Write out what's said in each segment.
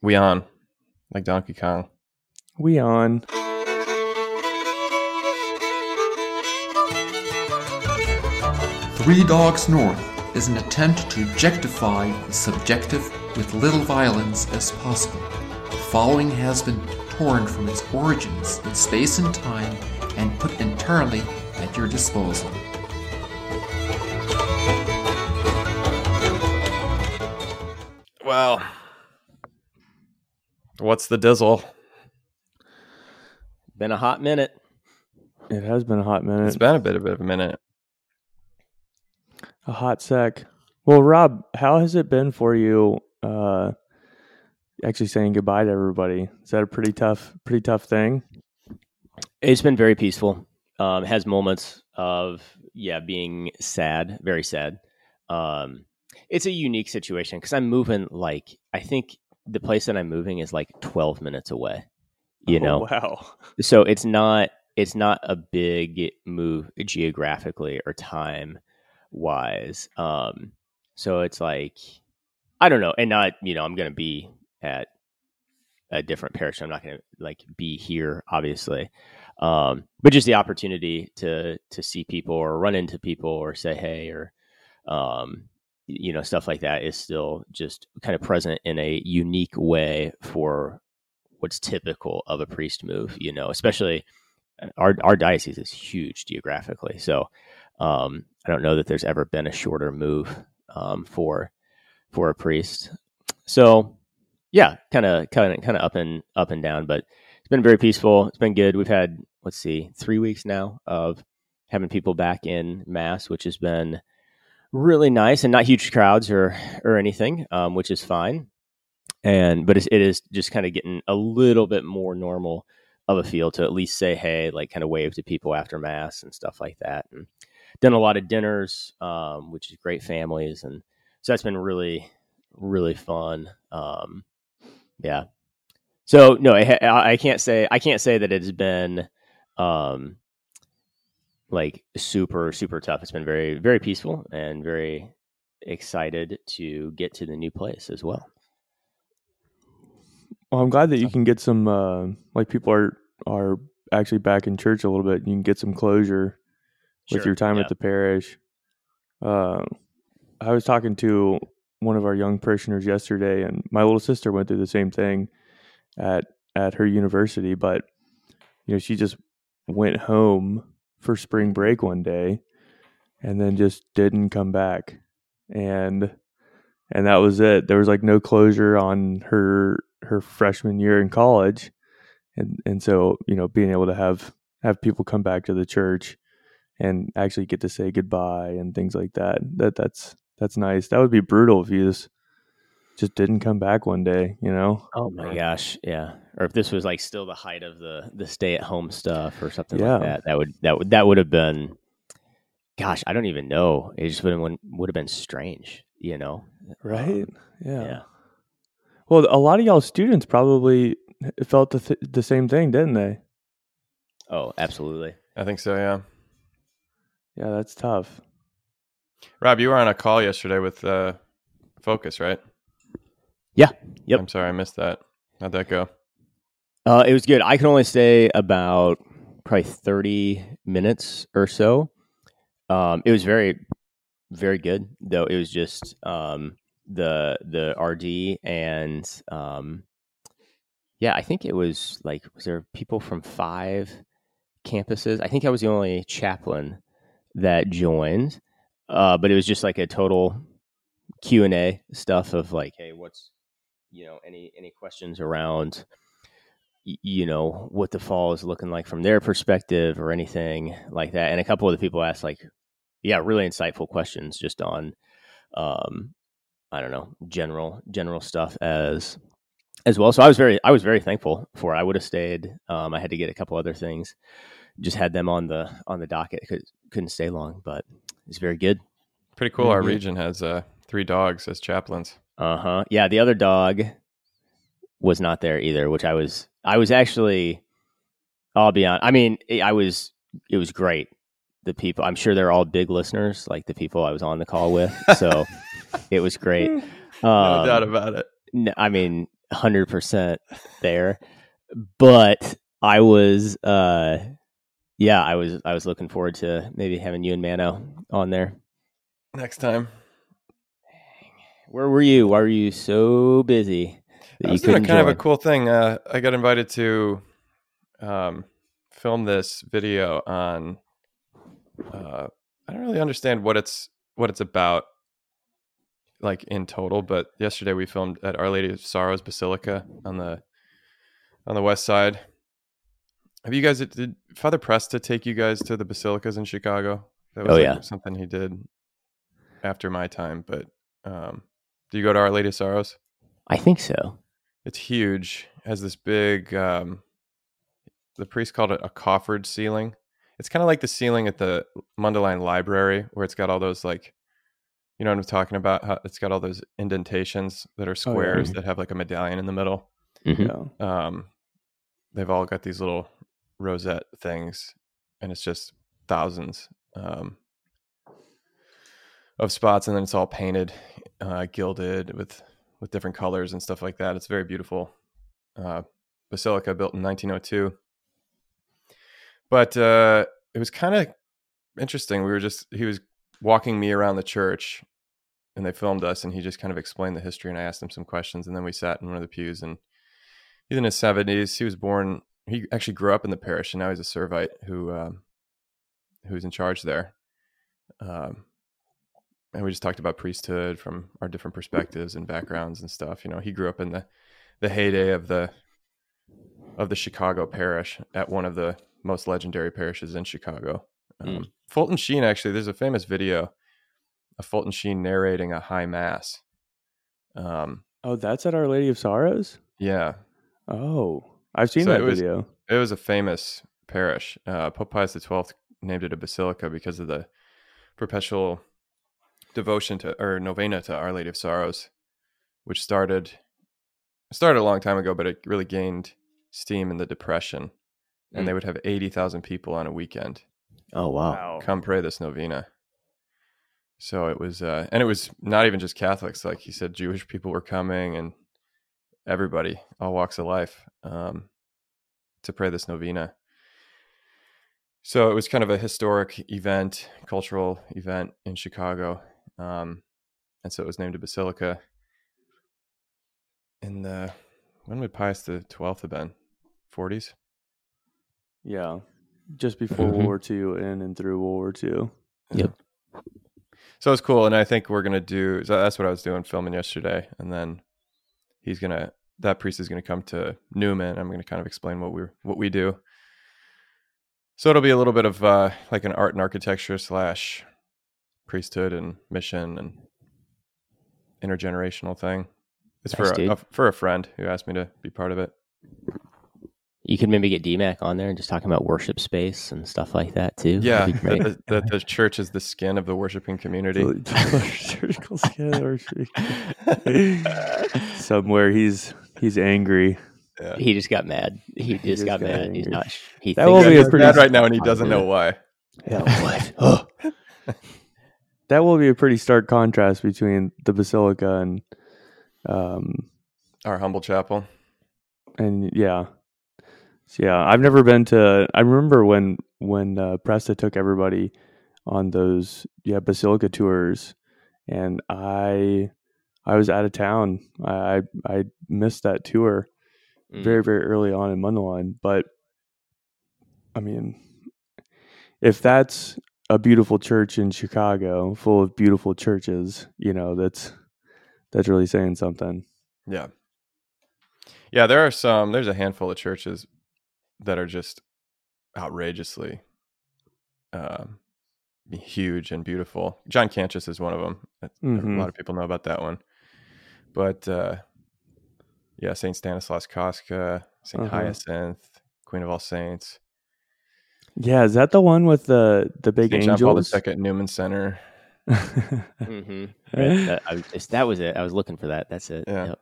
We on, like Donkey Kong. We on. Three Dogs North is an attempt to objectify the subjective with little violence as possible. The following has been torn from its origins in space and time and put entirely at your disposal. Well, what's the dizzle? Been a hot minute. It has been a hot minute. It's been a bit a bit of a minute. a hot sec. Well, Rob, how has it been for you? Uh, actually saying goodbye to everybody. Is that a pretty tough, pretty tough thing? It's been very peaceful. Um, has moments of yeah being sad, very sad. Um, it's a unique situation because I'm moving like I think the place that I'm moving is like 12 minutes away. You Oh, know, wow. so it's not it's not a big move geographically or time wise. Um, so it's like I don't know, and not you know I'm going to be at a different parish. I'm not going to like be here, obviously, um, but just the opportunity to to see people or run into people or say hey or um, you know stuff like that is still just kind of present in a unique way for what's typical of a priest move. You know, especially our our diocese is huge geographically, so um, I don't know that there's ever been a shorter move um, for for a priest. So yeah, kind of kind of kind of up and up and down, but it's been very peaceful. It's been good. We've had let's see, three weeks now of having people back in mass, which has been really nice and not huge crowds or or anything, um, which is fine. And but it is just kind of getting a little bit more normal of a feel to at least say hey, like kind of wave to people after mass and stuff like that. And done a lot of dinners, um, which is great families, and so that's been really really fun. Um, yeah. So no, I, I can't say I can't say that it's been um, like super super tough. It's been very very peaceful and very excited to get to the new place as well. Well, I'm glad that you can get some, uh, like people are are actually back in church a little bit. You can get some closure with Sure, your time yeah. at the parish. Uh, I was talking to one of our young parishioners yesterday, and my little sister went through the same thing at at her university. But you know, she just went home for spring break one day, and then just didn't come back, and and that was it. There was like no closure on her her freshman year in college, and and so you know, being able to have have people come back to the church and actually get to say goodbye and things like that. That that's that's nice. That would be brutal if you just just didn't come back one day, you know? Oh my gosh, yeah. Or if this was like still the height of the the stay at home stuff or something Yeah. like that, that would that would that would have been. Gosh, I don't even know. It just would have been, would have been strange, you know. Right? Um, yeah. yeah. Well, a lot of y'all students probably felt the th- the same thing, didn't they? Oh, absolutely. I think so. Yeah. Yeah, that's tough. Rob, you were on a call yesterday with uh, Focus, right? Yeah. Yep. I'm sorry, I missed that. How'd that go? Uh, it was good. I can only stay about probably 30 minutes or so. Um, it was very, very good, though. It was just um, the the RD and um, yeah, I think it was like was there people from five campuses? I think I was the only chaplain that joined, uh, but it was just like a total Q and A stuff of like, hey, what's you know any any questions around you know what the fall is looking like from their perspective or anything like that and a couple of the people asked like yeah really insightful questions just on um i don't know general general stuff as as well so i was very i was very thankful for it. i would have stayed um i had to get a couple other things just had them on the on the docket Could, couldn't stay long but it's very good Pretty cool. Our Mhm. region has uh, three dogs as chaplains. Uh-huh. Yeah, the other dog was not there either, which I was I was actually I'll be on I mean, I was it was great. The people I'm sure they're all big listeners, like the people I was on the call with. So it was great. Um, no doubt about it. I mean, hundred percent there, but I was, uh, yeah, I was, I was looking forward to maybe having you and Mano on there. Next time. Where were you? Why were you so busy? that I you was doing couldn't kind of a cool thing. Uh, I got invited to um, film this video on. Uh, I don't really understand what it's what it's about, like in total. But yesterday we filmed at Our Lady of Sorrows Basilica on the on the west side. Have you guys did Father Presta take you guys to the basilicas in Chicago? That Oh, like yeah. something he did after my time. But um, do you go to Our Lady of Sorrows? I think so. It's huge. It has this big. Um, the priest called it a coffered ceiling. It's kind of like the ceiling at the Mundelein Library, where it's got all those like, you know what I'm talking about? How it's got all those indentations that are Oh, yeah. squares that have like a medallion in the middle. Mhm. Yeah. Um, they've all got these little rosette things, and it's just thousands um, of spots, and then it's all painted, uh, gilded with with different colors and stuff like that. It's very beautiful. Uh, basilica built in 1902, but uh, it was kind of interesting. We were just he was walking me around the church, and they filmed us, and he just kind of explained the history, and I asked him some questions, and then we sat in one of the pews, and he's in his 70s. He was born. He actually grew up in the parish, and now he's a servite who um, who's in charge there. Um, and we just talked about priesthood from our different perspectives and backgrounds and stuff. You know, he grew up in the the heyday of the of the Chicago parish at one of the most legendary parishes in Chicago. Um, Mm. Fulton Sheen actually, there's a famous video of Fulton Sheen narrating a high mass. Um, Oh, that's at Our Lady of Sorrows. yeah, Oh, I've seen So that it was- video. it was a famous parish. Uh, Pope Pius XII named it a basilica because of the perpetual devotion to or novena to Our Lady of Sorrows, which started started a long time ago, but it really gained steam in the Depression, and they Mm. would have eighty thousand people on a weekend Oh wow. come pray this novena. So it was, uh, and it was not even just Catholics. Like he said, Jewish people were coming, and everybody, all walks of life, um, to pray this novena. So it was kind of a historic event, cultural event in Chicago, um, and so it was named a basilica. In the when would Pius the Twelfth have been? Forties. Yeah, just before Mhm. World War II and and through World War II. Yep. So it's cool, and I think we're gonna do. So that's what I was doing filming yesterday, and then he's gonna. That priest is gonna come to Newman. I'm gonna kind of explain what we are what we do. So it'll be a little bit of uh, like an art and architecture slash priesthood and mission and intergenerational thing. It's Nice, for a, a- for a friend who asked me to be part of it. You could maybe get DMAC on there and just talking about worship space and stuff like that too. Yeah, That'd be that great. the, that the church is the skin of the worshiping community. Surgical skin or- Somewhere he's he's angry. Yeah. he just got mad. He just, just got, got mad. He's not. He That will be a pretty- mad right now, and he doesn't know why. Yeah, what? that will be a pretty stark contrast between the basilica and um Our humble chapel. and yeah So, yeah i've never been to i remember when when uh, presta took everybody on those yeah basilica tours and i i was out of town i i, missed that tour Mm. very very early on in Mundelein. But I mean, if that's a beautiful church in Chicago, full of beautiful churches, you know, that's that's really saying something. Yeah. Yeah, there are some, there's a handful of churches that are just outrageously um, huge and beautiful. John Cantius is one of them. A Mhm. lot of people know about that one. But uh, yeah, St. Stanislaus Kostka, saint Uh-huh. Hyacinth, Queen of All Saints, Yeah, is that the one with the the big St. John Paul angels? II Newman Center. Mm-hmm. that, I, was- that was it. I was looking for that. That's it. Yeah. Yep.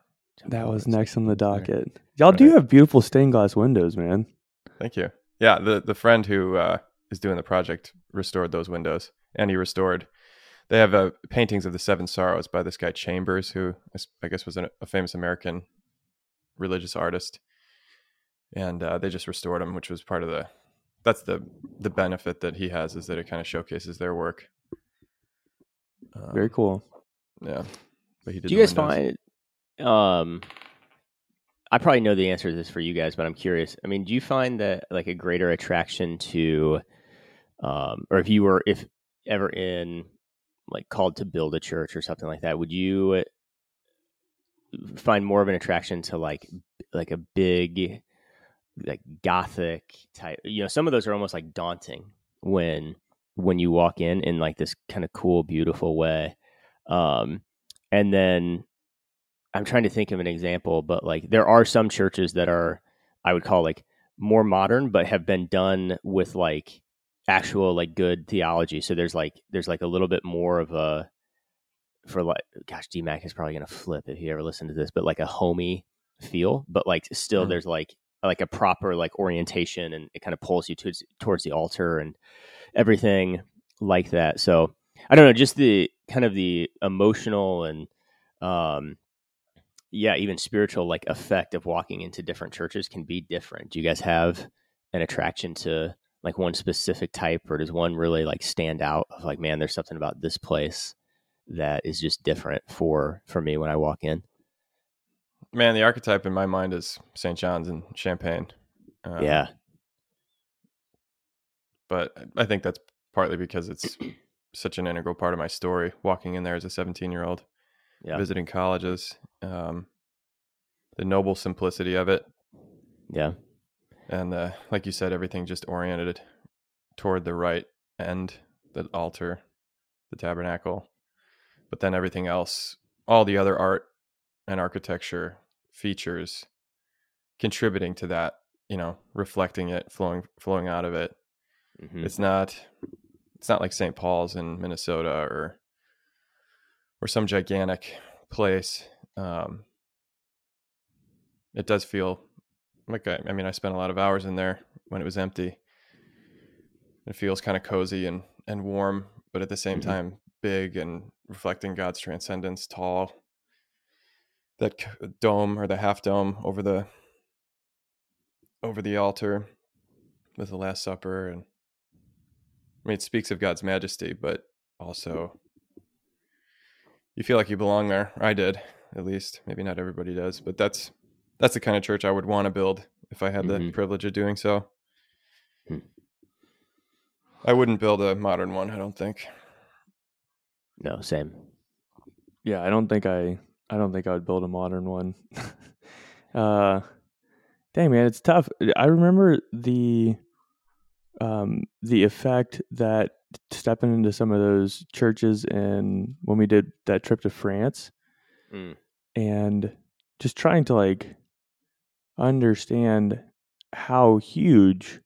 that was next on the docket. Y'all do have beautiful stained glass windows, man. Thank you. Yeah, the the friend who uh, is doing the project restored those windows, and he restored. They have uh, paintings of the Seven Sorrows by this guy Chambers, who I guess was an, a famous American religious artist, and uh, they just restored them, which was part of the. That's the the benefit that he has is that it kind of showcases their work. Um, Very cool. Yeah, but he did. Do you guys windows. find? Um, I probably know the answer to this for you guys, but I'm curious. I mean, do you find that like a greater attraction to, um, or if you were if ever in like called to build a church or something like that, would you find more of an attraction to like like a big like gothic type? You know, some of those are almost like daunting when when you walk in in like this kind of cool, beautiful way. Um, and then I'm trying to think of an example, but like there are some churches that are I would call like more modern, but have been done with like actual like good theology. So there's like there's like a little bit more of a for like gosh, DMAC is probably gonna flip if he ever listened to this, but like a homey feel, but like still Mm. there's like like a proper like orientation and it kind of pulls you towards towards the altar and everything like that. So I don't know, just the kind of the emotional and um yeah, even spiritual like effect of walking into different churches can be different. Do you guys have an attraction to like one specific type or does one really like stand out of like man there's something about this place that is just different for for me when I walk in? Man, the archetype in my mind is St. John's and Champaign. Um, yeah. but I think that's partly because it's such an integral part of my story. Walking in there as a 17 year old, Yeah. visiting colleges, um, the noble simplicity of it, Yeah. and uh, like you said, everything just oriented toward the right end, the altar, the tabernacle, but then everything else, all the other art and architecture features contributing to that, you know, reflecting it, flowing flowing out of it. Mhm. It's not it's not like St. Paul's in Minnesota or or some gigantic place. Um, it does feel like I, I mean I spent a lot of hours in there when it was empty. It feels kind of cozy and and warm, but at the same Mhm. time big and reflecting God's transcendence, tall. That dome or the half dome over the over the altar with the Last Supper, and I mean it speaks of God's majesty, but also you feel like you belong there. I did, at least. Maybe not everybody does, but that's that's the kind of church I would want to build if I had the Mhm. privilege of doing so. Hmm. I wouldn't build a modern one, I don't think. No, same. Yeah, I don't think I I don't think I would build a modern one. uh dang man, it's tough. I remember the um the effect that stepping into some of those churches and when we did that trip to France Mm. and just trying to like understand how huge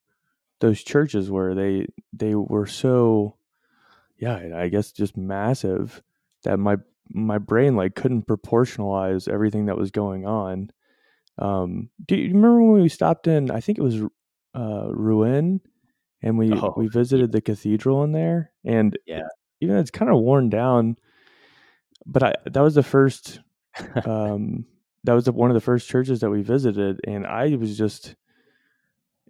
those churches were. They they were so yeah, I guess just massive that my my brain like couldn't proportionalize everything that was going on. Um, do you remember when we stopped in? I think it was uh, Rouen, and we Oh, we visited the cathedral in there, and Yeah. even though it's kind of worn down, but I that was the first. um, that was the, one of the first churches that we visited, and I was just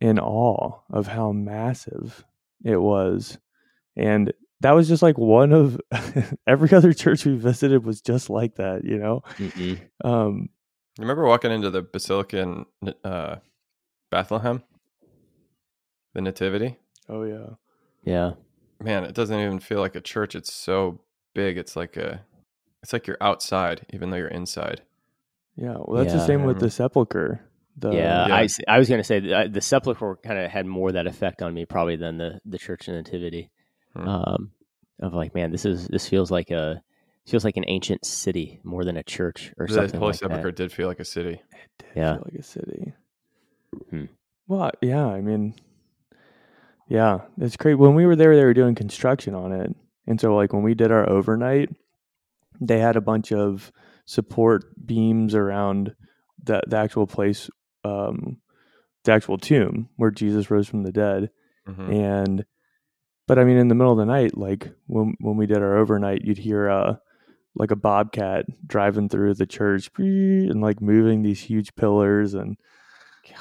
in awe of how massive it was, and that was just like one of every other church we visited was just like that, you know. Mm-mm. Um, You remember walking into the basilica in uh, Bethlehem, the Nativity? oh yeah, Yeah. Man, it doesn't even feel like a church. It's so big. It's like a, it's like you're outside, even though you're inside. yeah. Well, that's the same with the sepulcher. The, yeah, yeah. I, s- I was going to say the, the sepulchre kind of had more that effect on me probably than the the church nativity. Hmm. Um, of like, man, this is this feels like a feels like an ancient city more than a church or The something Holy like Sepulchre that. did feel like a city. It did Yeah. feel like a city. Hmm. Well, yeah, I mean, yeah, it's great. When we were there, they were doing construction on it, and so like when we did our overnight, they had a bunch of support beams around the the actual place, um, the actual tomb where Jesus rose from the dead, Mhm. and but I mean, in the middle of the night, like when when we did our overnight, you'd hear uh like a bobcat driving through the church and like moving these huge pillars and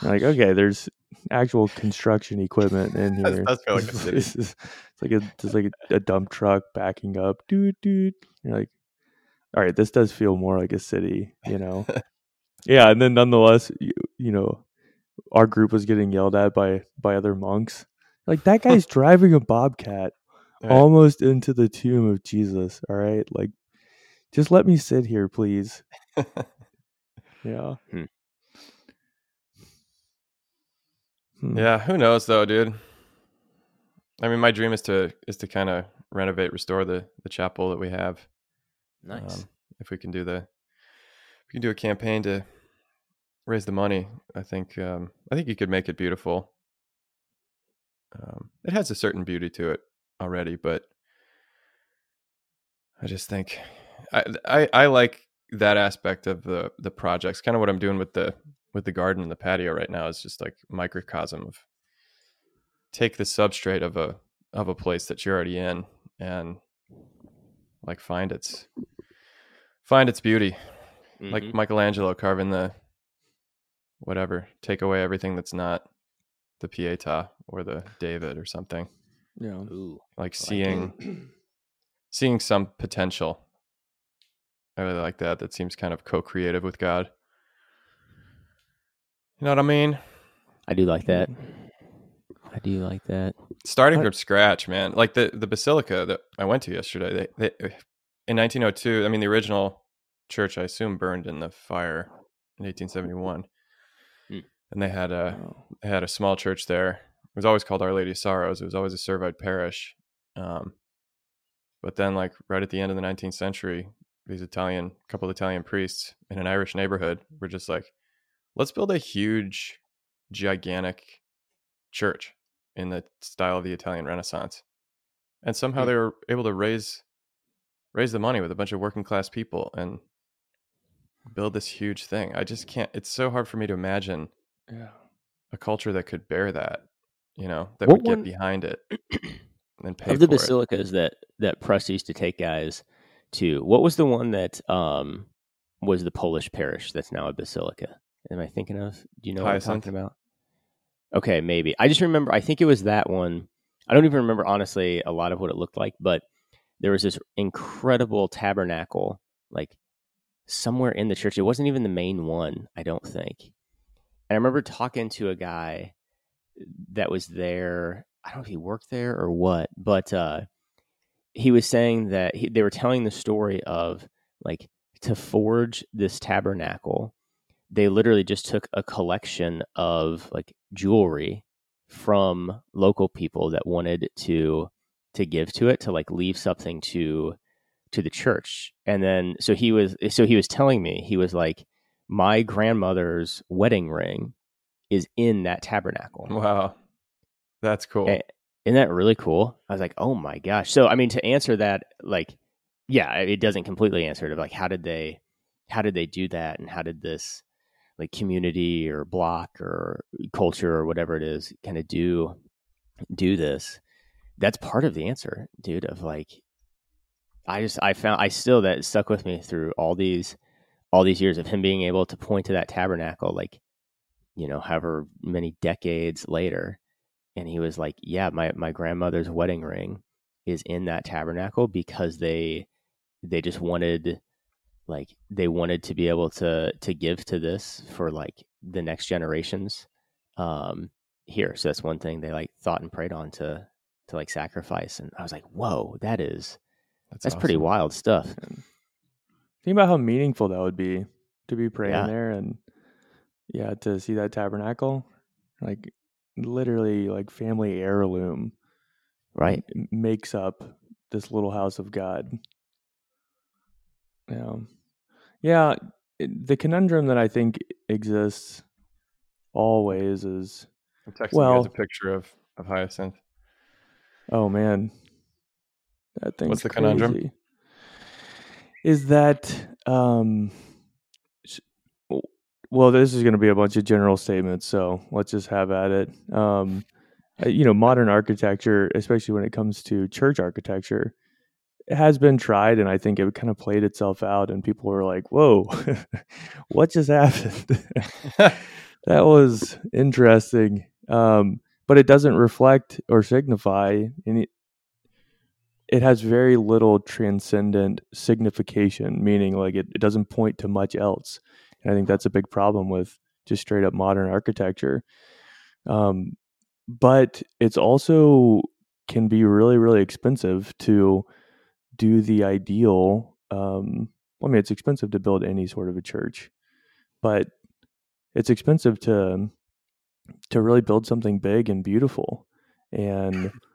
like okay, there's actual construction equipment in here. that's feel like a city. It's, it's like a just like a, a dump truck backing up, dude, dude. You're like, all right, this does feel more like a city, you know. yeah, and then nonetheless, you, you know, our group was getting yelled at by by other monks. Like that guy's driving a bobcat Right. almost into the tomb of Jesus. All right, like just let me sit here, please. Yeah. Hmm. Hmm. Yeah, who knows though, dude. I mean, my dream is to is to kind of renovate, restore the the chapel that we have. Nice. Um, if we can do the, if we can do a campaign to raise the money, I think um, I think you could make it beautiful. Um, it has a certain beauty to it already, but I just think I I, I like that aspect of the the projects. Kind of what I'm doing with the with the garden and the patio right now is just like microcosm of take the substrate of a of a place that you're already in and like find its find its beauty like Mhm. michelangelo carving the whatever take away everything that's not the pieta or the david or something Yeah. Ooh. like it. seeing seeing some potential i really like that that seems kind of co-creative with god you know what i mean I do like that. I do like that. starting I- from scratch, man. Like the the basilica that I went to yesterday. They, they in 1902. I mean, the original church, I assume, burned in the fire in 1871, Hmm. And they had a Oh. they had a small church there. It was always called Our Lady of Sorrows. It was always a Servite parish. Um, but then, like right at the end of the 19th century, these Italian couple of Italian priests in an Irish neighborhood were just like, let's build a huge, gigantic church in the style of the Italian Renaissance. And somehow Hmm. they were able to raise raise the money with a bunch of working class people and build this huge thing. I just can't it's so hard for me to imagine Yeah. a culture that could bear that, you know, that What would get behind it and pay of the for it. basilicas that that Press used to take guys to, what was the one that um was the Polish parish that's now a basilica? Am I thinking of? Do you know what I'm Hyacinth? talking about? Okay, maybe. I just remember. I think it was that one. I don't even remember honestly a lot of what it looked like, but there was this incredible tabernacle, like somewhere in the church. It wasn't even the main one, I don't think. And I remember talking to a guy that was there. I don't know if he worked there or what, but uh, he was saying that he, they were telling the story of like to forge this tabernacle. They literally just took a collection of like jewelry from local people that wanted to to give to it to like leave something to to the church and then so he was so he was telling me he was like my grandmother's wedding ring is in that tabernacle Wow. That's cool. Eh, isn't that really cool? I was like, oh my gosh. So I mean, to answer that, like, yeah, it doesn't completely answer it. Of Like, how did they, how did they do that, and how did this, like, community or block or culture or whatever it is, kind of do, do this? That's part of the answer, dude. Of like, I just, I found, I still that stuck with me through all these, all these years of him being able to point to that tabernacle, like, you know, however many decades later and he was like, "Yeah, my my grandmother's wedding ring is in that tabernacle because they they just wanted like they wanted to be able to to give to this for like the next generations um here. So that's one thing they like thought and prayed on to to like sacrifice and I was like, "Whoa, that is that's pretty awesome. wild stuff." And think about how meaningful that would be to be praying Yeah. there and yeah, to see that tabernacle, like literally like family heirloom Right? makes up this little house of God. Yeah. Yeah. The conundrum that I think exists always is I'm texting well- you guys a picture of, of Hyacinth. oh man, that thing's What's the conundrum? Is that um, well, this is going to be a bunch of general statements, so let's just have at it. Um, uh, you know, modern architecture, especially when it comes to church architecture, has been tried, and I think it kind of played itself out, and people were like, "Whoa, what just happened?" that was interesting, um, but it doesn't reflect or signify any. It has very little transcendent signification, meaning like it, it doesn't point to much else. And I think that's a big problem with just straight up modern architecture. Um, but it's also can be really really expensive to do the ideal um i mean it's expensive to build any sort of a church but it's expensive to to really build something big and beautiful and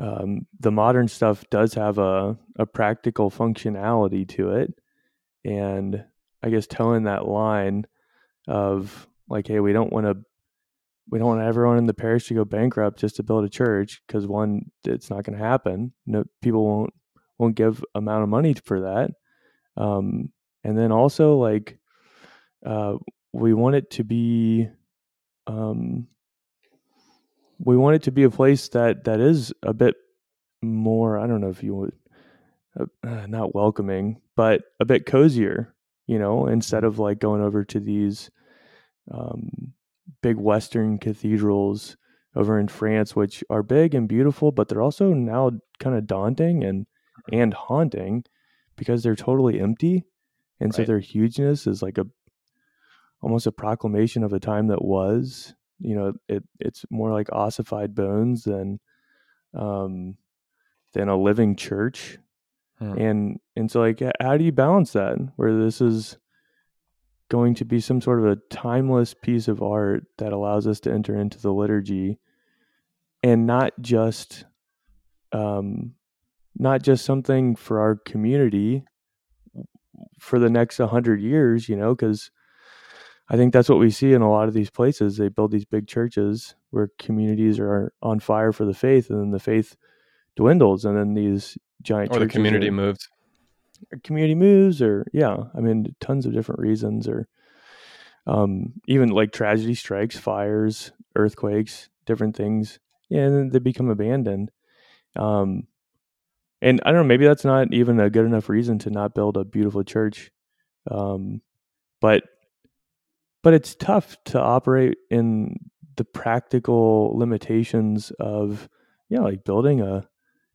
um, the modern stuff does have a, a practical functionality to it and i guess toeing that line of like hey we don't want to we don't want everyone in the parish to go bankrupt just to build a church because one, it's not going to happen. No, people won't won't give amount of money for that. Um, and then also like, uh, we want it to be, um, we want it to be a place that that is a bit more. I don't know if you would, uh, not welcoming, but a bit cozier. You know, instead of like going over to these um, big Western cathedrals over in France, which are big and beautiful, but they're also now kind of daunting and and haunting because they're totally empty, and right. so their hugeness is like a almost a proclamation of a time that was. You know, it it's more like ossified bones than um, than a living church, hmm. and and so like how do you balance that where this is going to be some sort of a timeless piece of art that allows us to enter into the liturgy and not just um, not just something for our community for the next 100 years you know because i think that's what we see in a lot of these places. They build these big churches where communities are on fire for the faith and then the faith dwindles and then these giant or the community are, moves. Community moves or yeah i mean tons of different reasons or um, even like tragedy strikes fires earthquakes different things. Yeah, and then they become abandoned. Um, and i don't know maybe that's not even a good enough reason to not build a beautiful church. Um, but but it's tough to operate in the practical limitations of yeah like building a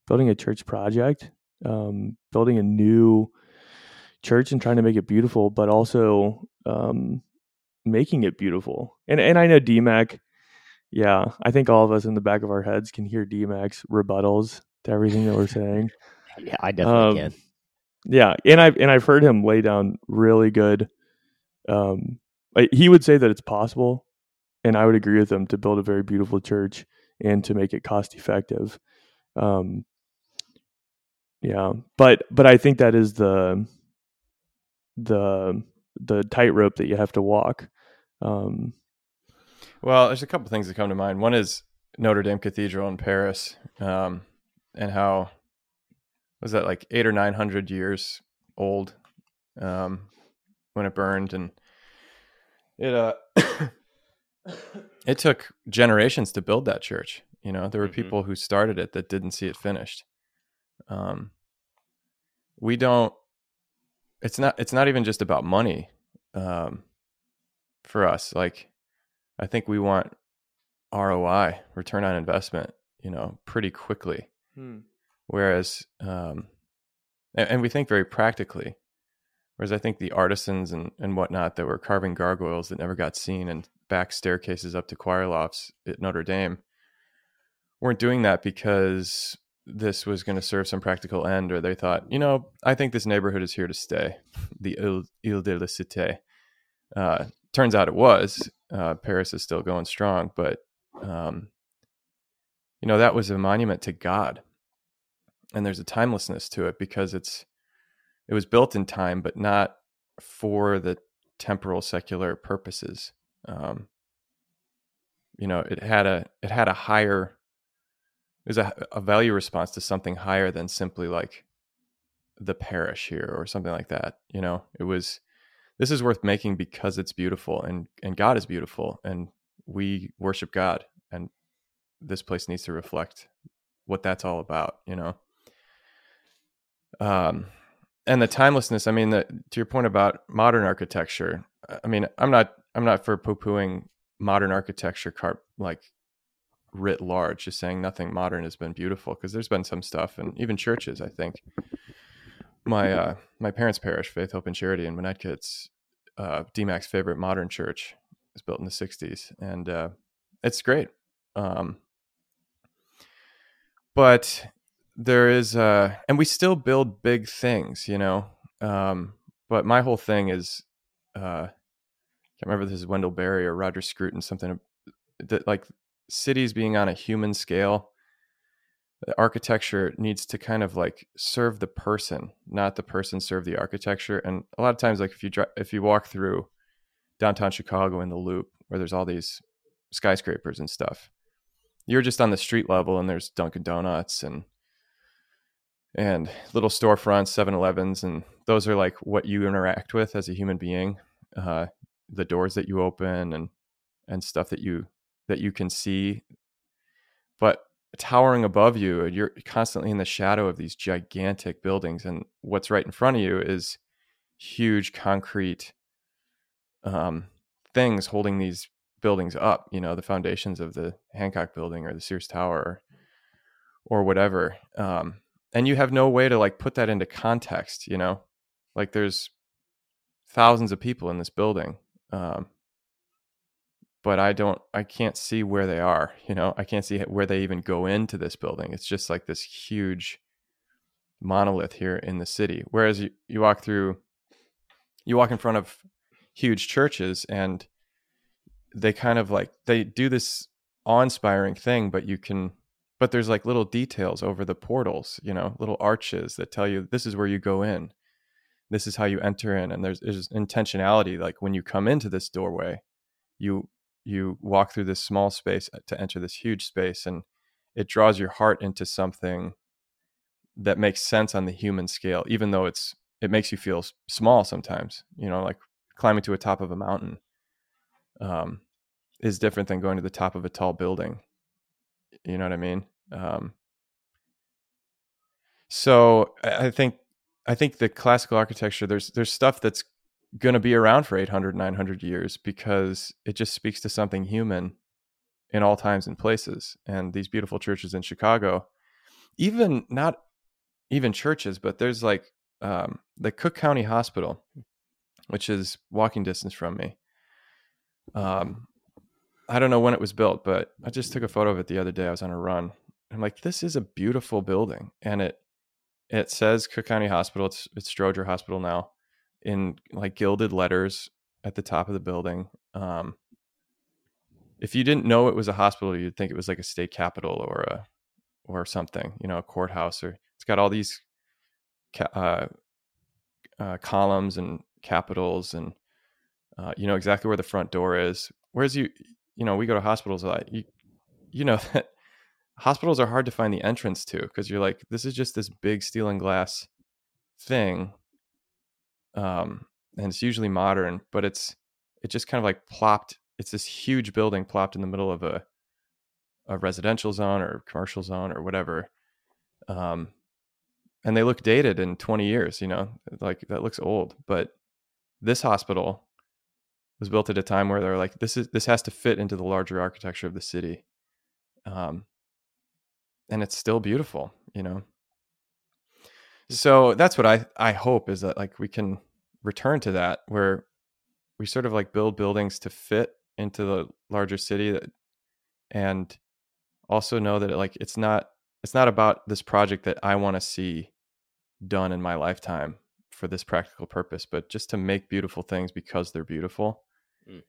building a church project um, building a new church and trying to make it beautiful, but also um, making it beautiful. And and I know DMAC, yeah, I think all of us in the back of our heads can hear DMAC's rebuttals to everything that we're saying. yeah, I definitely um, can. Yeah, and I've and I've heard him lay down really good. Um, he would say that it's possible, and I would agree with him to build a very beautiful church and to make it cost effective. Um, yeah, but but I think that is the the the tightrope that you have to walk. Um, well, there's a couple things that come to mind. One is Notre Dame Cathedral in Paris, um, and how was that like eight or nine hundred years old um, when it burned, and it uh, it took generations to build that church. You know, there were mm-hmm. people who started it that didn't see it finished. Um, we don't. It's not. It's not even just about money. Um, for us, like, I think we want ROI, return on investment. You know, pretty quickly. Hmm. Whereas, um, and, and we think very practically. Whereas I think the artisans and, and whatnot that were carving gargoyles that never got seen and back staircases up to choir lofts at Notre Dame weren't doing that because this was going to serve some practical end, or they thought, you know, I think this neighborhood is here to stay, the Ile, de la Cité. Uh, turns out it was. Uh, Paris is still going strong, but um, you know that was a monument to God, and there's a timelessness to it because it's it was built in time, but not for the temporal secular purposes. Um, you know, it had a it had a higher is a, a value response to something higher than simply like the parish here or something like that you know it was this is worth making because it's beautiful and and god is beautiful and we worship god and this place needs to reflect what that's all about you know um, and the timelessness. I mean, the, to your point about modern architecture. I mean, I'm not I'm not for poo pooing modern architecture, car- like writ large, just saying nothing modern has been beautiful because there's been some stuff, and even churches. I think my uh, my parents' parish, Faith, Hope, and Charity in Winnetka, it's uh, DMAC's favorite modern church. It was built in the '60s, and uh, it's great. Um, but there is, uh, and we still build big things, you know. Um, but my whole thing is, uh, I can't remember this is Wendell Berry or Roger Scruton, something that like cities being on a human scale the architecture needs to kind of like serve the person not the person serve the architecture and a lot of times like if you drive if you walk through downtown chicago in the loop where there's all these skyscrapers and stuff you're just on the street level and there's dunkin donuts and and little storefronts 7-elevens and those are like what you interact with as a human being uh, the doors that you open and and stuff that you that you can see. But towering above you you're constantly in the shadow of these gigantic buildings and what's right in front of you is huge concrete um, things holding these buildings up you know the foundations of the hancock building or the sears tower or, or whatever um, and you have no way to like put that into context you know like there's thousands of people in this building um, but I don't, I can't see where they are. You know, I can't see where they even go into this building. It's just like this huge monolith here in the city. Whereas you, you walk through, you walk in front of huge churches and they kind of like, they do this awe inspiring thing, but you can, but there's like little details over the portals, you know, little arches that tell you this is where you go in. This is how you enter in. And there's, there's intentionality. Like when you come into this doorway, you you walk through this small space uh, to enter this huge space and it draws your heart into something that makes sense on the human scale even though it's it makes you feel small sometimes you know like climbing to a top of a mountain um, is different than going to the top of a tall building you know what i mean? Um, so i think i think the classical architecture there's there's stuff that's going to be around for 800 900 years because it just speaks to something human in all times and places. And these beautiful churches in chicago even not even churches but there's like um, the cook county hospital which is walking distance from me um, i don't know when it was built but i just took a photo of it the other day i was on a run i'm like this is a beautiful building and it it says cook county hospital it's it's stroger hospital now in like gilded letters at the top of the building. Um, if you didn't know it was a hospital, you'd think it was like a state capitol or a or something, you know, a courthouse. Or it's got all these uh, uh, columns and capitals, and uh, you know exactly where the front door is. Whereas you, you know, we go to hospitals a lot. You, you know that hospitals are hard to find the entrance to because you're like, this is just this big steel and glass thing um, and it's usually modern, but it's it just kind of like plopped. It's this huge building plopped in the middle of a a residential zone or commercial zone or whatever. Um, and they look dated in 20 years, you know, like that looks old. But this hospital was built at a time where they're like, this is this has to fit into the larger architecture of the city. Um, and it's still beautiful, you know so that's what i i hope is that like we can return to that where we sort of like build buildings to fit into the larger city that, and also know that like it's not it's not about this project that i want to see done in my lifetime for this practical purpose but just to make beautiful things because they're beautiful mm.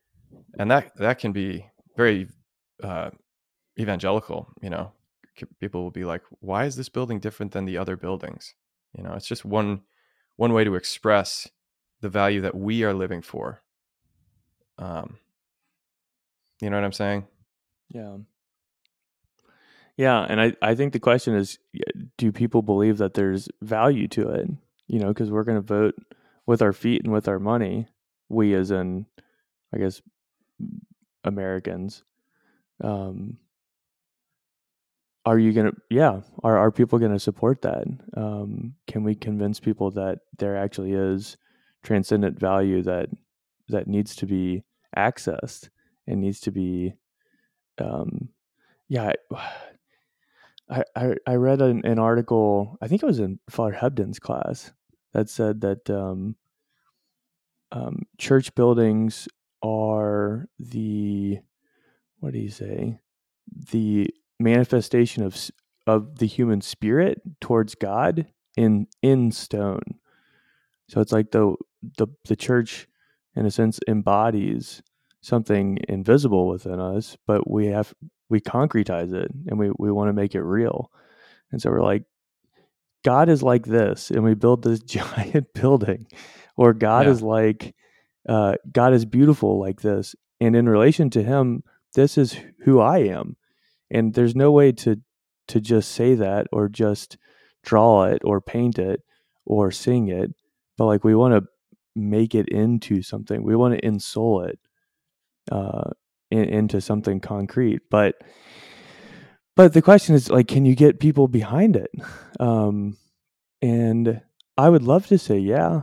and that that can be very uh evangelical you know people will be like why is this building different than the other buildings you know, it's just one one way to express the value that we are living for. Um, you know what I'm saying? Yeah. Yeah, and I, I think the question is do people believe that there's value to it? You know, because we're going to vote with our feet and with our money. We, as in, I guess, Americans. Um, are you gonna yeah are are people gonna support that um can we convince people that there actually is transcendent value that that needs to be accessed and needs to be um yeah i i, I read an, an article i think it was in father hebden's class that said that um um church buildings are the what do you say the manifestation of of the human spirit towards God in in stone. So it's like the the the church in a sense embodies something invisible within us, but we have we concretize it and we we want to make it real. And so we're like God is like this and we build this giant building or God yeah. is like uh, God is beautiful like this and in relation to him this is who I am. And there's no way to to just say that or just draw it or paint it or sing it but like we want to make it into something. We want to insole it uh in, into something concrete. But but the question is like can you get people behind it? Um and i would love to say yeah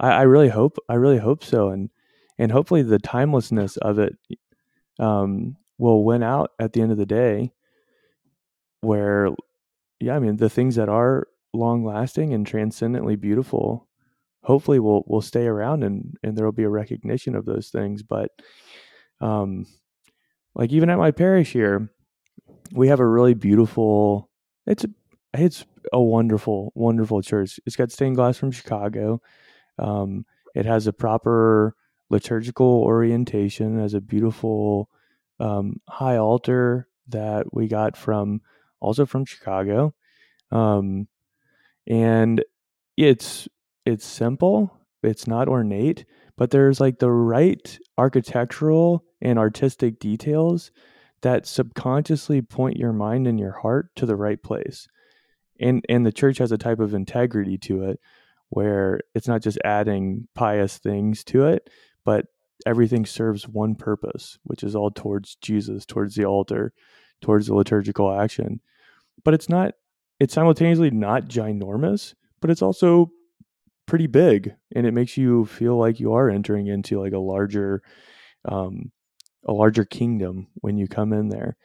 i, I really hope i really hope so and and hopefully the timelessness of it um will win out at the end of the day where yeah i mean the things that are long lasting and transcendently beautiful hopefully will will stay around and and there will be a recognition of those things but um like even at my parish here we have a really beautiful it's a, it's a wonderful wonderful church. It's got stained glass from chicago um it has a proper liturgical orientation has a beautiful um, high altar that we got from also from Chicago. Um, and it's it's simple, it's not ornate, but there's like the right architectural and artistic details that subconsciously point your mind and your heart to the right place. And and the church has a type of integrity to it where it's not just adding pious things to it, but everything serves one purpose, which is all towards Jesus, towards the altar, towards the liturgical action. But it's not, it's simultaneously not ginormous, but it's also pretty big. And it makes you feel like you are entering into like a larger, um, a larger kingdom when you come in there.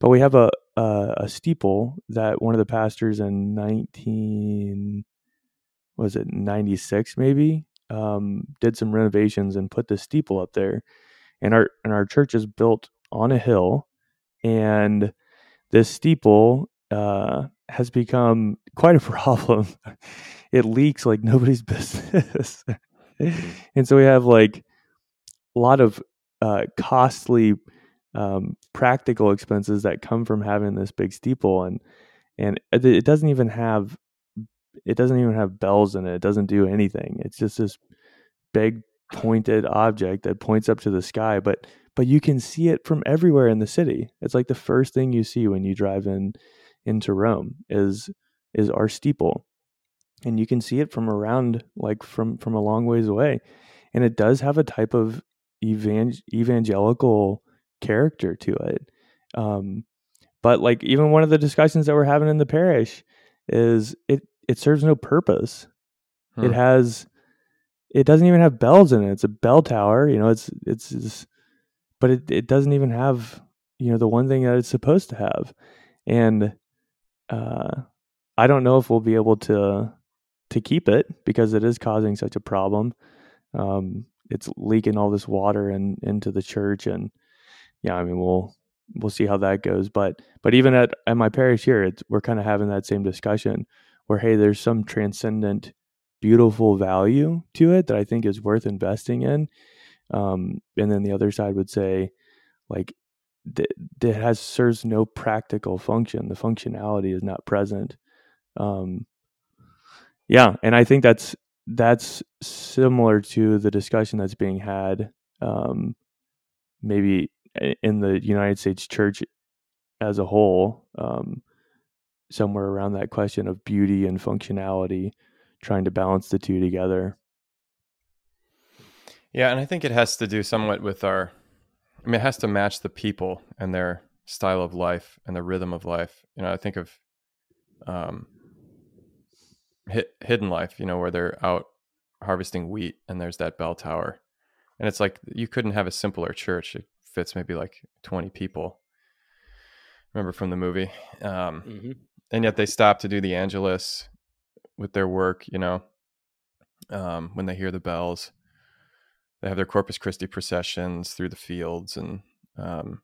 But we have a, a, a steeple that one of the pastors in 19, was it 96 maybe um, did some renovations and put the steeple up there. And our and our church is built on a hill, and this steeple uh, has become quite a problem. it leaks like nobody's business, and so we have like a lot of uh, costly um, practical expenses that come from having this big steeple, and and it doesn't even have it doesn't even have bells in it. It doesn't do anything. It's just this big pointed object that points up to the sky, but but you can see it from everywhere in the city. It's like the first thing you see when you drive in into Rome is is our steeple. And you can see it from around like from from a long ways away. And it does have a type of evang- evangelical character to it. Um, but like even one of the discussions that we're having in the parish is it it serves no purpose. It has it doesn't even have bells in it. It's a bell tower, you know, it's it's, it's but it it doesn't even have, you know, the one thing that it's supposed to have. And uh I don't know if we'll be able to to keep it because it is causing such a problem. Um it's leaking all this water in, into the church and yeah, I mean we'll we'll see how that goes. But but even at, at my parish here, it's, we're kind of having that same discussion where hey, there's some transcendent, beautiful value to it that I think is worth investing in. Um, and then the other side would say, like, that has serves no practical function. The functionality is not present. Um, yeah, and I think that's that's similar to the discussion that's being had, um, maybe in the United States Church as a whole. Um, somewhere around that question of beauty and functionality, trying to balance the two together. Yeah, and I think it has to do somewhat with our I mean it has to match the people and their style of life and the rhythm of life. You know, I think of um, hit, hidden life. You know, where they're out harvesting wheat and there's that bell tower, and it's like you couldn't have a simpler church. It fits maybe like twenty people. Remember from the movie, um, Mhm. And yet they stop to do the Angelus with their work. You know, um, when they hear the bells, they have their Corpus Christi processions through the fields, and um,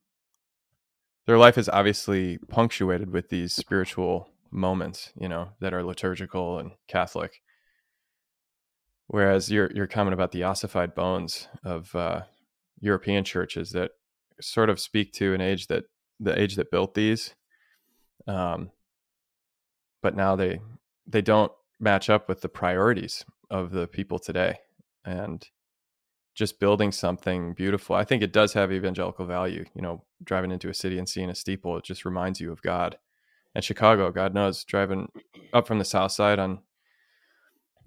their life is obviously punctuated with these spiritual moments, you know, that are liturgical and Catholic. Whereas your your comment about the ossified bones of uh, European churches that sort of speak to an age that the age that built these, um, but now they they don't match up with the priorities of the people today, and just building something beautiful. I think it does have evangelical value. You know, driving into a city and seeing a steeple, it just reminds you of God. And Chicago, God knows, driving up from the south side on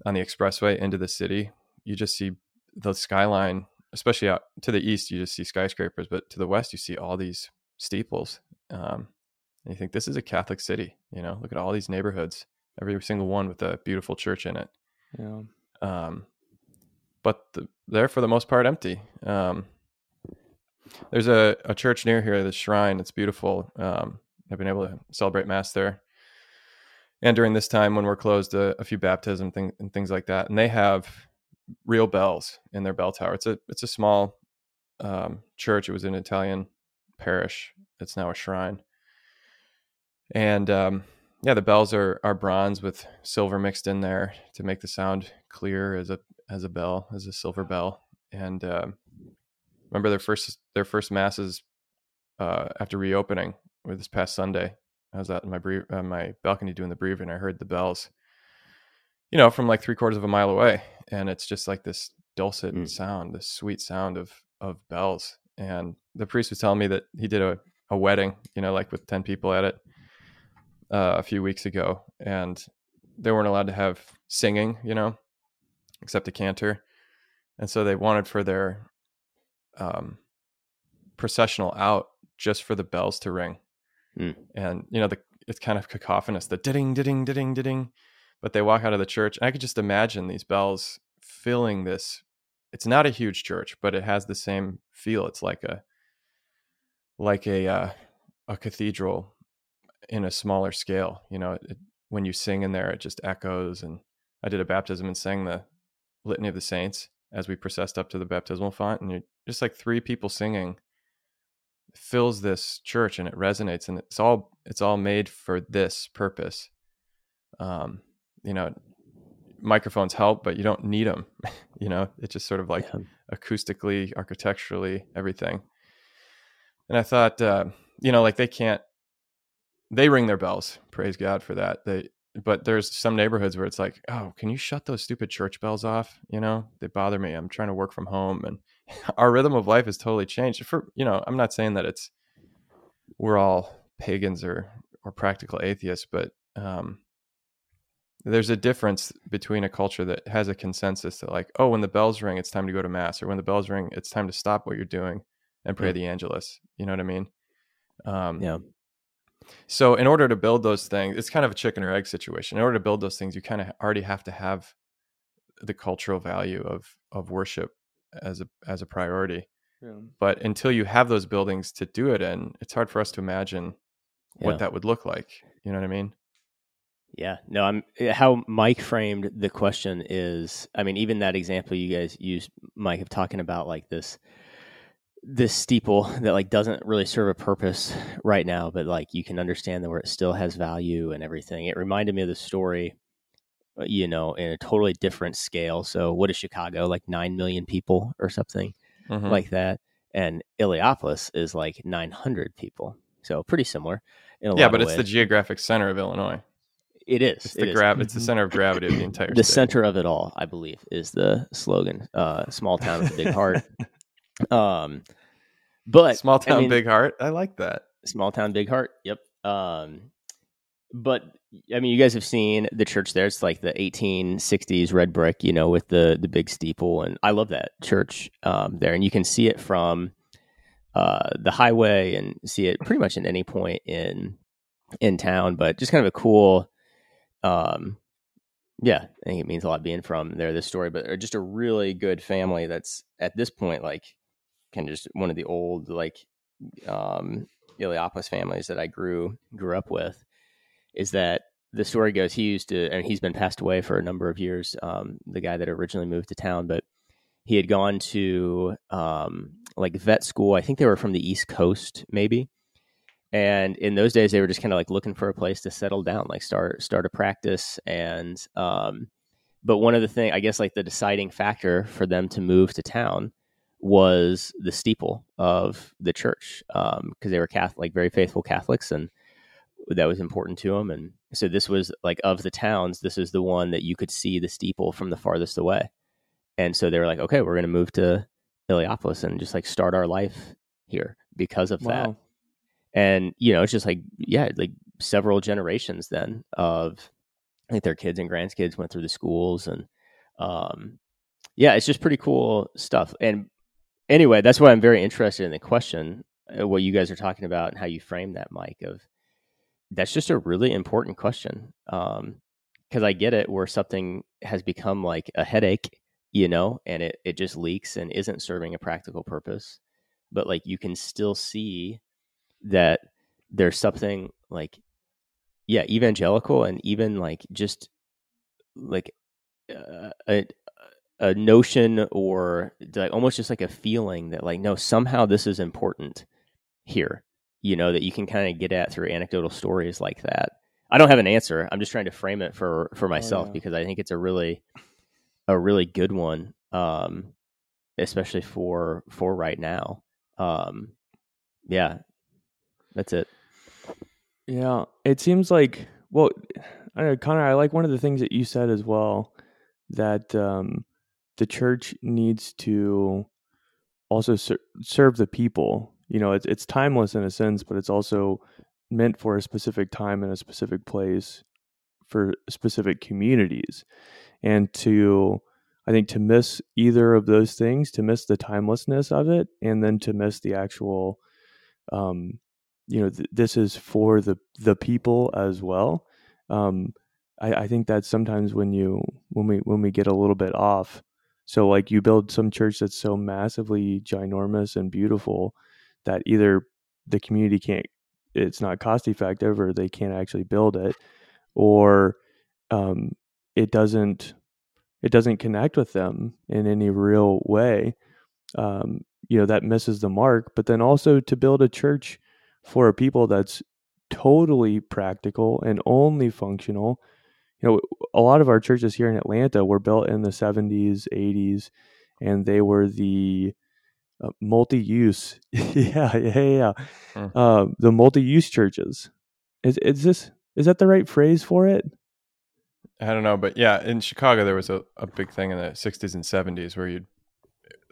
on the expressway into the city, you just see the skyline, especially out to the east, you just see skyscrapers, but to the west, you see all these steeples. Um, and you think this is a Catholic city. You know, look at all these neighborhoods, every single one with a beautiful church in it. Yeah. Um, but the, they're for the most part empty. Um, there's a, a church near here, the shrine. It's beautiful. Um, I've been able to celebrate mass there. And during this time when we're closed, a, a few baptism thing, and things like that. And they have real bells in their bell tower. It's a it's a small um, church. It was an Italian parish. It's now a shrine. And um, yeah, the bells are are bronze with silver mixed in there to make the sound clear as a as a bell, as a silver bell. And um, remember their first their first masses uh, after reopening this past Sunday. I was out in my bre- uh, my balcony doing the breathing. and I heard the bells, you know, from like three quarters of a mile away, and it's just like this dulcet Mm. sound, this sweet sound of of bells. And the priest was telling me that he did a a wedding, you know, like with ten people at it uh, a few weeks ago, and they weren't allowed to have singing, you know, except a cantor, and so they wanted for their um, processional out just for the bells to ring, Hmm. and you know, the it's kind of cacophonous, the ding ding ding ding, ding. but they walk out of the church, and I could just imagine these bells filling this. It's not a huge church, but it has the same feel. It's like a like a uh, a cathedral in a smaller scale. You know, it, when you sing in there, it just echoes. And I did a baptism and sang the Litany of the Saints as we processed up to the baptismal font, and you're just like three people singing fills this church and it resonates and it's all it's all made for this purpose um you know microphones help but you don't need them you know it's just sort of like Yeah. acoustically architecturally everything and i thought uh you know like they can't they ring their bells praise god for that they but there's some neighborhoods where it's like oh can you shut those stupid church bells off you know they bother me i'm trying to work from home and our rhythm of life has totally changed for you know i'm not saying that it's we're all pagans or or practical atheists but um there's a difference between a culture that has a consensus that like oh when the bells ring it's time to go to mass or when the bells ring it's time to stop what you're doing and pray Yeah. the angelus you know what i mean um Yeah. So in order to build those things it's kind of a chicken or egg situation in order to build those things you kind of already have to have the cultural value of of worship as a as a priority Yeah. but until you have those buildings to do it in it's hard for us to imagine Yeah. what that would look like you know what i mean Yeah, no, I'm eh, how Mike framed the question is. I mean, even that example you guys used, Mike, of talking about like this this steeple that like doesn't really serve a purpose right now, but like you can understand that where it still has value and everything. It reminded me of the story, uh, you know, in a totally different scale. So, what is Chicago? Like nine million people or something Mhm. like that, and Illiopolis is like nine hundred people. So pretty similar. In a yeah but it's the geographic center of illinois it is it's it the is. grav it's the Mhm. center of gravity of the entire the state. center of it all i believe is the slogan uh small town with a big heart um but small I town mean, big heart i like that small town big heart yep um but i mean you guys have seen the church there it's like the 1860s red brick you know with the the big steeple and i love that church um there and you can see it from uh, the highway and see it pretty much at any point in in town. But just kind of a cool, um, yeah, I think it means a lot being from there. This story, but just a really good family that's at this point like kind of just one of the old like um, Illiopolis families that I grew grew up with. Is that the story goes? He used to, and he's been passed away for a number of years. Um, the guy that originally moved to town, but he had gone to um, like vet school. I think they were from the East Coast, maybe. And in those days, they were just kind of like looking for a place to settle down, like start start a practice. And um, but one of the thing, I guess, like the deciding factor for them to move to town was the steeple of the church because um, they were Catholic, like very faithful Catholics, and that was important to them. And so this was like of the towns, this is the one that you could see the steeple from the farthest away. And so they were like, okay, we're going to move to Illiopolis and just like start our life here because of wow. that. And, you know, it's just like, yeah, like several generations then of like their kids and grandkids went through the schools and, um, yeah, it's just pretty cool stuff. And anyway, that's why I'm very interested in the question, uh, what you guys are talking about and how you frame that, Mike, of that's just a really important question. Um, cause I get it where something has become like a headache you know, and it, it just leaks and isn't serving a practical purpose. But like you can still see that there's something like, yeah, evangelical and even like just like uh, a, a notion or like almost just like a feeling that like, no, somehow this is important here, you know, that you can kind of get at through anecdotal stories like that. I don't have an answer. I'm just trying to frame it for for oh, myself oh, yeah. because I think it's a really a really good one, um, especially for for right now. Um, yeah, that's it. Yeah, it seems like well, I know, Connor. I like one of the things that you said as well that um, the church needs to also ser- serve the people. You know, it's it's timeless in a sense, but it's also meant for a specific time and a specific place for specific communities and to I think to miss either of those things, to miss the timelessness of it, and then to miss the actual, um, you know, th- this is for the the people as well. Um, I, I think that sometimes when you when we when we get a little bit off, so like you build some church that's so massively ginormous and beautiful that either the community can't, it's not cost effective, or they can't actually build it, or um, it doesn't it doesn't connect with them in any real way um, you know that misses the mark. But then also to build a church for a people that's totally practical and only functional you know a lot of our churches here in atlanta were built in the 70s 80s and they were the uh, multi-use yeah yeah yeah hmm. uh, the multi-use churches is, is this is that the right phrase for it I don't know, but yeah, in Chicago there was a, a big thing in the 60s and 70s where you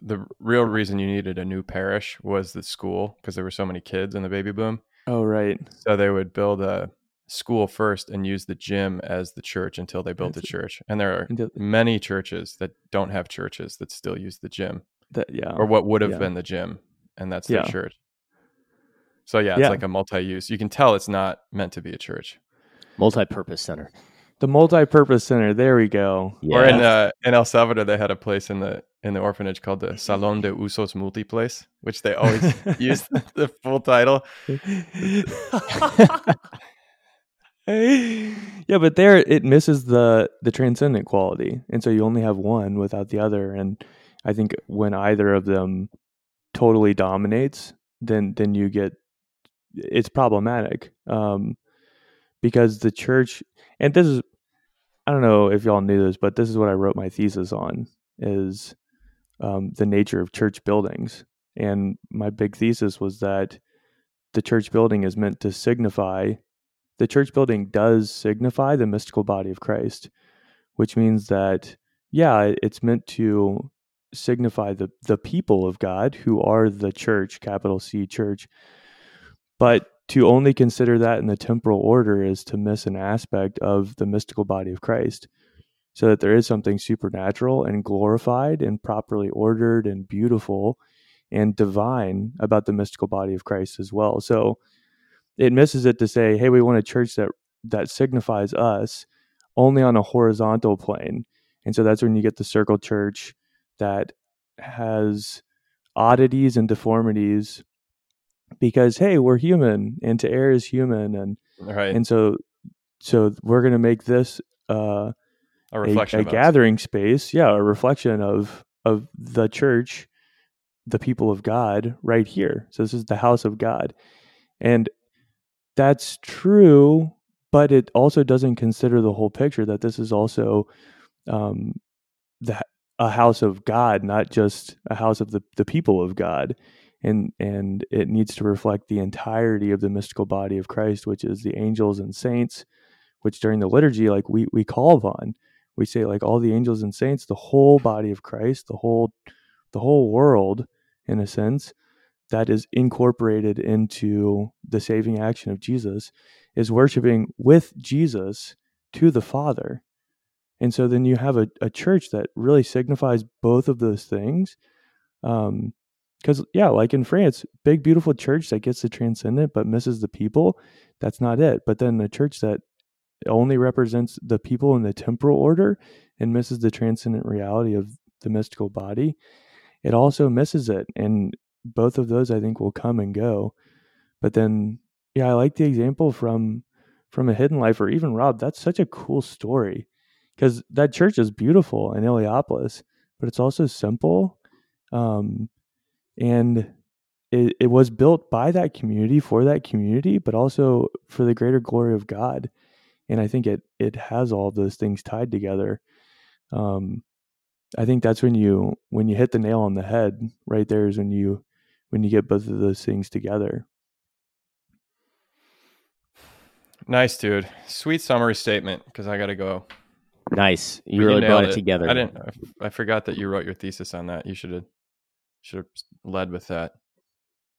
the real reason you needed a new parish was the school because there were so many kids in the baby boom. Oh, right. So they would build a school first and use the gym as the church until they built That's a church. And there are many churches that don't have churches that still use the gym. That yeah. Or what would have yeah. been the gym and that's their yeah. church. So yeah, it's yeah. like a multi-use. You can tell it's not meant to be a church. Multi-purpose center. The multi-purpose center. There we go. Yeah. Or in uh, in El Salvador, they had a place in the in the orphanage called the Salon de Usos Multiples, which they always use the full title. yeah, but there it misses the the transcendent quality, and so you only have one without the other. And I think when either of them totally dominates, then then you get it's problematic um, because the church, and this is I don't know if y'all knew this, but this is what I wrote my thesis on is um, the nature of church buildings. And my big thesis was that the church building is meant to signify, the church building does signify the mystical body of Christ, which means that, yeah, it's meant to signify the, the people of God who are the church, capital C church. But to only consider that in the temporal order is to miss an aspect of the mystical body of Christ. So that there is something supernatural and glorified and properly ordered and beautiful and divine about the mystical body of Christ as well. So it misses it to say, hey, we want a church that that signifies us only on a horizontal plane. And so that's when you get the circle church that has oddities and deformities because hey, we're human and to err is human and Right. and so so we're going to make this uh a a, reflection a of us. gathering space, yeah, a reflection of of the church, the people of God, right here. So this is the house of God, and that's true, but it also doesn't consider the whole picture that this is also um, the a house of God, not just a house of the the people of God. And and it needs to reflect the entirety of the mystical body of Christ, which is the angels and saints, which during the liturgy, like we we call upon we say like all the angels and saints the whole body of christ the whole the whole world in a sense that is incorporated into the saving action of jesus is worshiping with jesus to the father and so then you have a, a church that really signifies both of those things um because yeah like in france big beautiful church that gets the transcendent but misses the people that's not it but then the church that only represents the people in the temporal order and misses the transcendent reality of the mystical body, it also misses it. And both of those I think will come and go. But then yeah, I like the example from from a hidden life or even Rob, that's such a cool story. Because that church is beautiful in Illiopolis, but it's also simple. Um and it, it was built by that community for that community, but also for the greater glory of God and I think it it has all of those things tied together. Um, I think that's when you when you hit the nail on the head. Right there is when you when you get both of those things together. Nice, dude. Sweet summary statement because I got to go. Nice. You But really nailed brought it, together. I didn't. I- I forgot that you wrote your thesis on that. You should have should have led with that.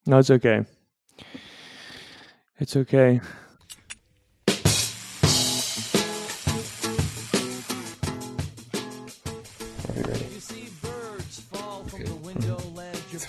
No, it's okay. It's okay.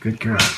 Good girl.